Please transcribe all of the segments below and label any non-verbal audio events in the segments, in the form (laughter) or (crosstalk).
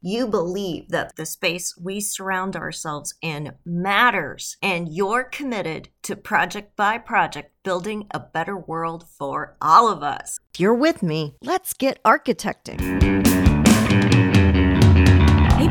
you believe that the space we surround ourselves in matters and you're committed to project by project building a better world for all of us. If you're with me, let's get architecting.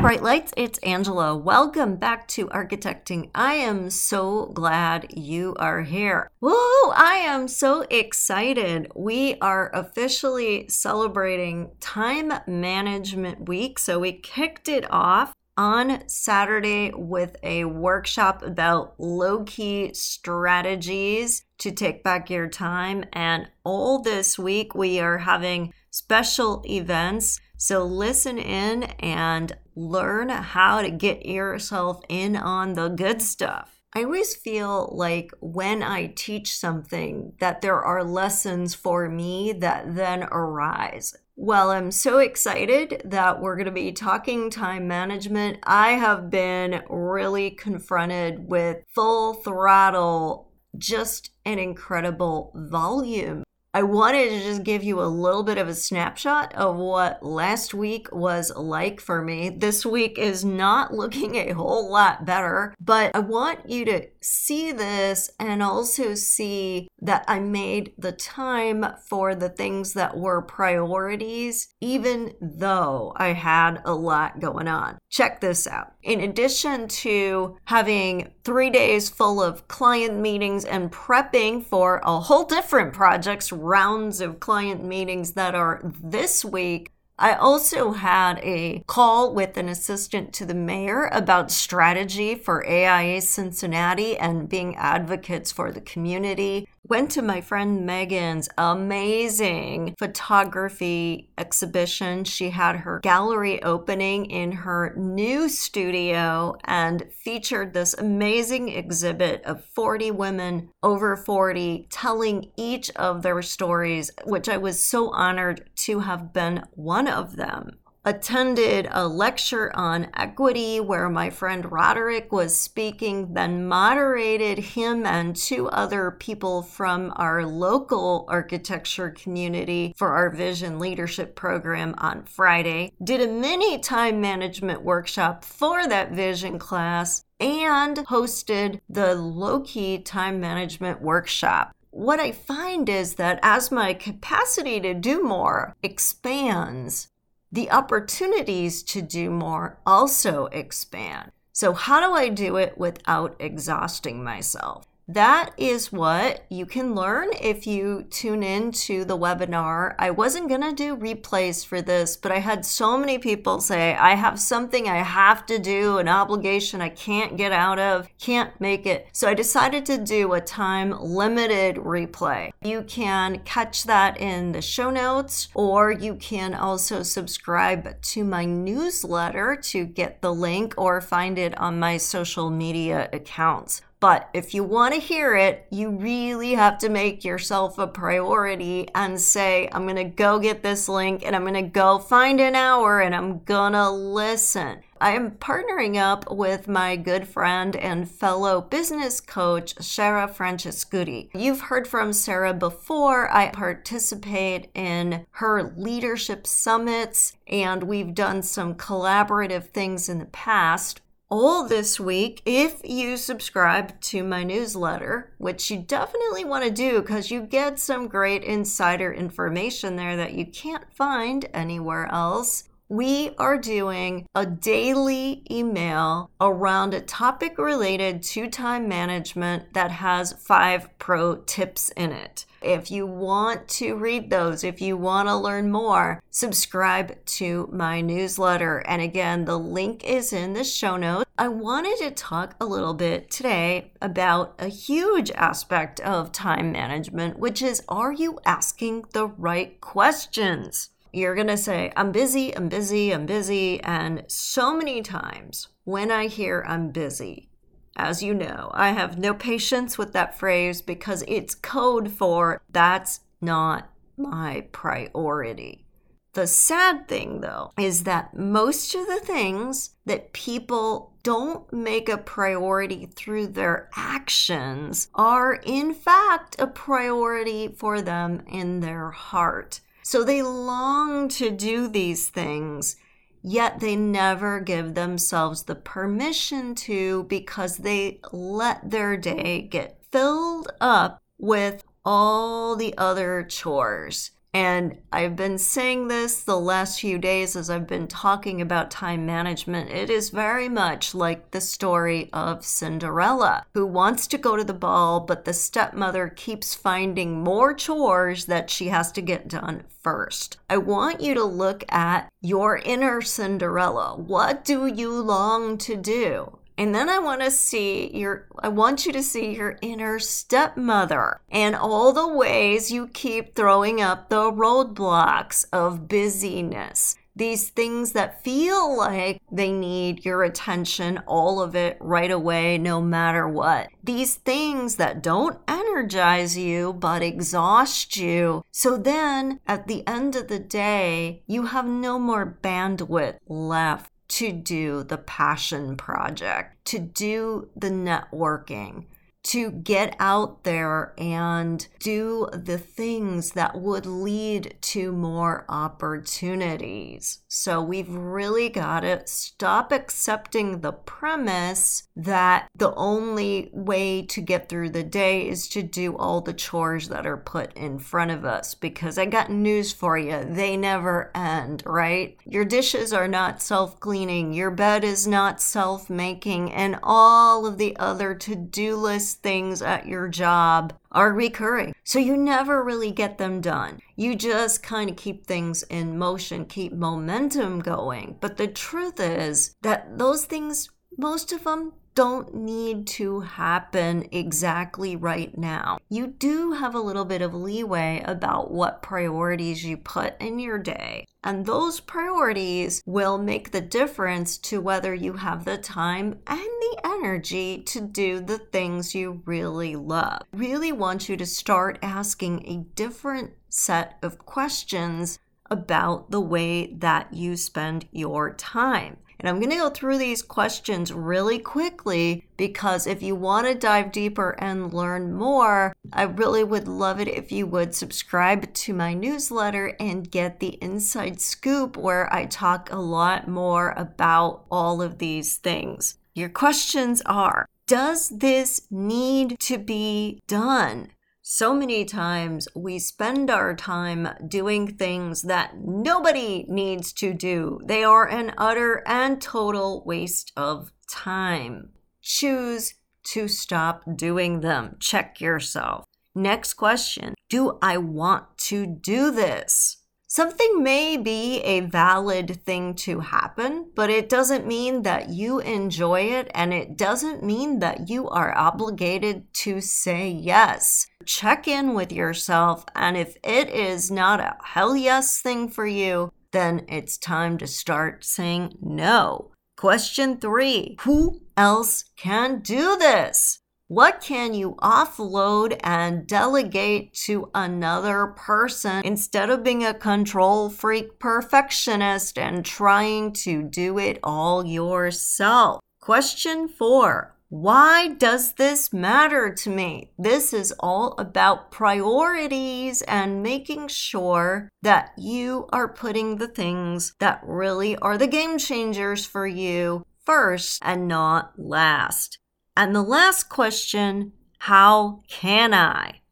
Bright Lights, it's Angela. Welcome back to Architecting. I am so glad you are here. Woo! I am so excited. We are officially celebrating Time Management Week. So we kicked it off on Saturday with a workshop about low key strategies to take back your time. And all this week, we are having special events. So listen in and learn how to get yourself in on the good stuff. I always feel like when I teach something that there are lessons for me that then arise. Well, I'm so excited that we're going to be talking time management. I have been really confronted with full throttle, just an incredible volume I wanted to just give you a little bit of a snapshot of what last week was like for me. This week is not (laughs) looking a whole lot better, but I want you to see this and also see that I made the time for the things that were priorities, even though I had a lot going on. Check this out. In addition to having three days full of client meetings and prepping for a whole different projects rounds of client meetings that are this week. I also had a call with an assistant to the mayor about strategy for AIA Cincinnati and being advocates for the community went to my friend Megan's amazing photography exhibition. She had her gallery opening in her new studio and featured this amazing exhibit of 40 women over 40 telling each of their stories, which I was so honored to have been one of them attended a lecture on equity where my friend Roderick was speaking, then moderated him and two other people from our local architecture community for our vision leadership program on Friday. Did a mini time management workshop for that vision class and hosted the low key time management workshop what I find is that as my capacity to do more expands, the opportunities to do more also expand. So, how do I do it without exhausting myself? That is what you can learn if you tune in to the webinar. I wasn't going to do replays for this, but I had so many people say, I have something I have to do, an obligation I can't get out of, can't make it. So I decided to do a time limited replay. You can catch that in the show notes, or you can also subscribe to my newsletter to get the link or find it on my social media accounts. But if you want to hear it, you really have to make yourself a priority and say, I'm going to go get this link and I'm going to go find an hour and I'm going to listen. I am partnering up with my good friend and fellow business coach, Sarah Francescuti. You've heard from Sarah before. I participate in her leadership summits, and we've done some collaborative things in the past all this week if you subscribe to my newsletter, which you definitely want to do because you get some great insider information there that you can't find anywhere else. We are doing a daily email around a topic related to time management that has five pro tips in it. If you want to read those, if you want to learn more, subscribe to my newsletter. And again, the link is in the show notes. I wanted to talk a little bit today about a huge aspect of time management, which is are you asking the right questions? You're going to say, I'm busy, I'm busy, I'm busy. And so many times when I hear I'm busy, as you know, I have no patience with that phrase because it's code for that's not my priority. The sad thing, though, is that most of the things that people don't make a priority through their actions are, in fact, a priority for them in their heart. So they long to do these things, yet they never give themselves the permission to because they let their day get filled up with all the other chores. And I've been saying this the last few days as I've been talking about time management. It is very much like the story of Cinderella, who wants to go to the ball, but the stepmother keeps finding more chores that she has to get done first. I want you to look at your inner Cinderella. What do you long to do? And then I want to see your, I want you to see your inner stepmother and all the ways you keep throwing up the roadblocks of busyness. These things that feel like they need your attention, all of it right away, no matter what. These things that don't energize you but exhaust you. So then at the end of the day, you have no more bandwidth left to do the passion project, to do the networking, to get out there and do the things that would lead to more opportunities. So we've really got to stop accepting the premise that the only way to get through the day is to do all the chores that are put in front of us. Because I got news for you, they never end, right? Your dishes are not self cleaning, your bed is not self making, and all of the other to do lists things at your job are recurring. So you never really get them done. You just kind of keep things in motion, keep momentum going. But the truth is that those things, most of them don't need to happen exactly right now. You do have a little bit of leeway about what priorities you put in your day. And those priorities will make the difference to whether you have the time and the energy to do the things you really love. Really want you to start asking a different set of questions about the way that you spend your time. And I'm going to go through these questions really quickly because if you want to dive deeper and learn more, I really would love it if you would subscribe to my newsletter and get the inside scoop where I talk a lot more about all of these things. Your questions are Does this need to be done? So many times we spend our time doing things that nobody needs to do. They are an utter and total waste of time. Choose to stop doing them. Check yourself. Next question Do I want to do this? Something may be a valid thing to happen, but it doesn't mean that you enjoy it and it doesn't mean that you are obligated to say yes. Check in with yourself, and if it is not a hell yes thing for you, then it's time to start saying no. Question three Who else can do this? What can you offload and delegate to another person instead of being a control freak perfectionist and trying to do it all yourself? Question four Why does this matter to me? This is all about priorities and making sure that you are putting the things that really are the game changers for you first and not last. And the last question how can I?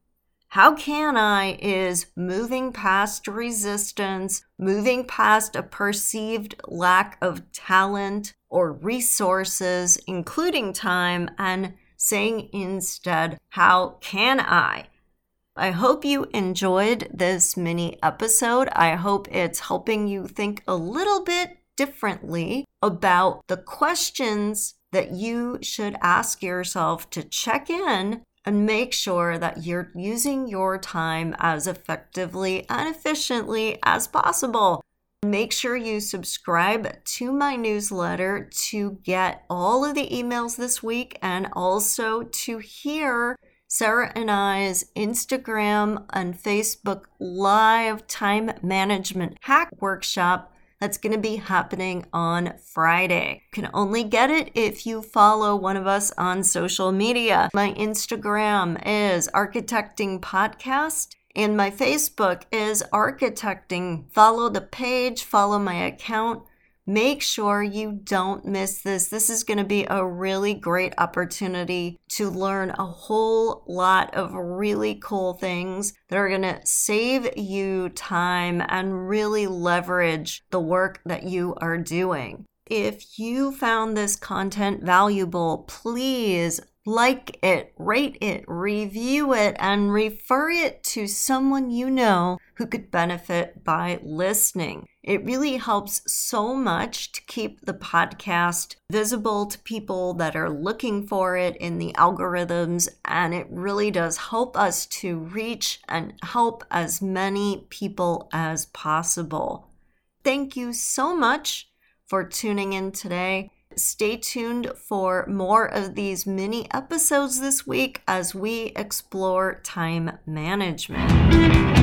How can I is moving past resistance, moving past a perceived lack of talent or resources, including time, and saying instead, How can I? I hope you enjoyed this mini episode. I hope it's helping you think a little bit differently about the questions that you should ask yourself to check in and make sure that you're using your time as effectively and efficiently as possible. Make sure you subscribe to my newsletter to get all of the emails this week and also to hear Sarah and I's Instagram and Facebook live time management hack workshop that's going to be happening on Friday. You can only get it if you follow one of us on social media. My Instagram is Architecting Podcast. And my Facebook is Architecting. Follow the page, follow my account. Make sure you don't miss this. This is going to be a really great opportunity to learn a whole lot of really cool things that are going to save you time and really leverage the work that you are doing. If you found this content valuable, please like it, rate it, review it, and refer it to someone you know who could benefit by listening. It really helps so much to keep the podcast visible to people that are looking for it in the algorithms, and it really does help us to reach and help as many people as possible. Thank you so much for tuning in today. Stay tuned for more of these mini episodes this week as we explore time management.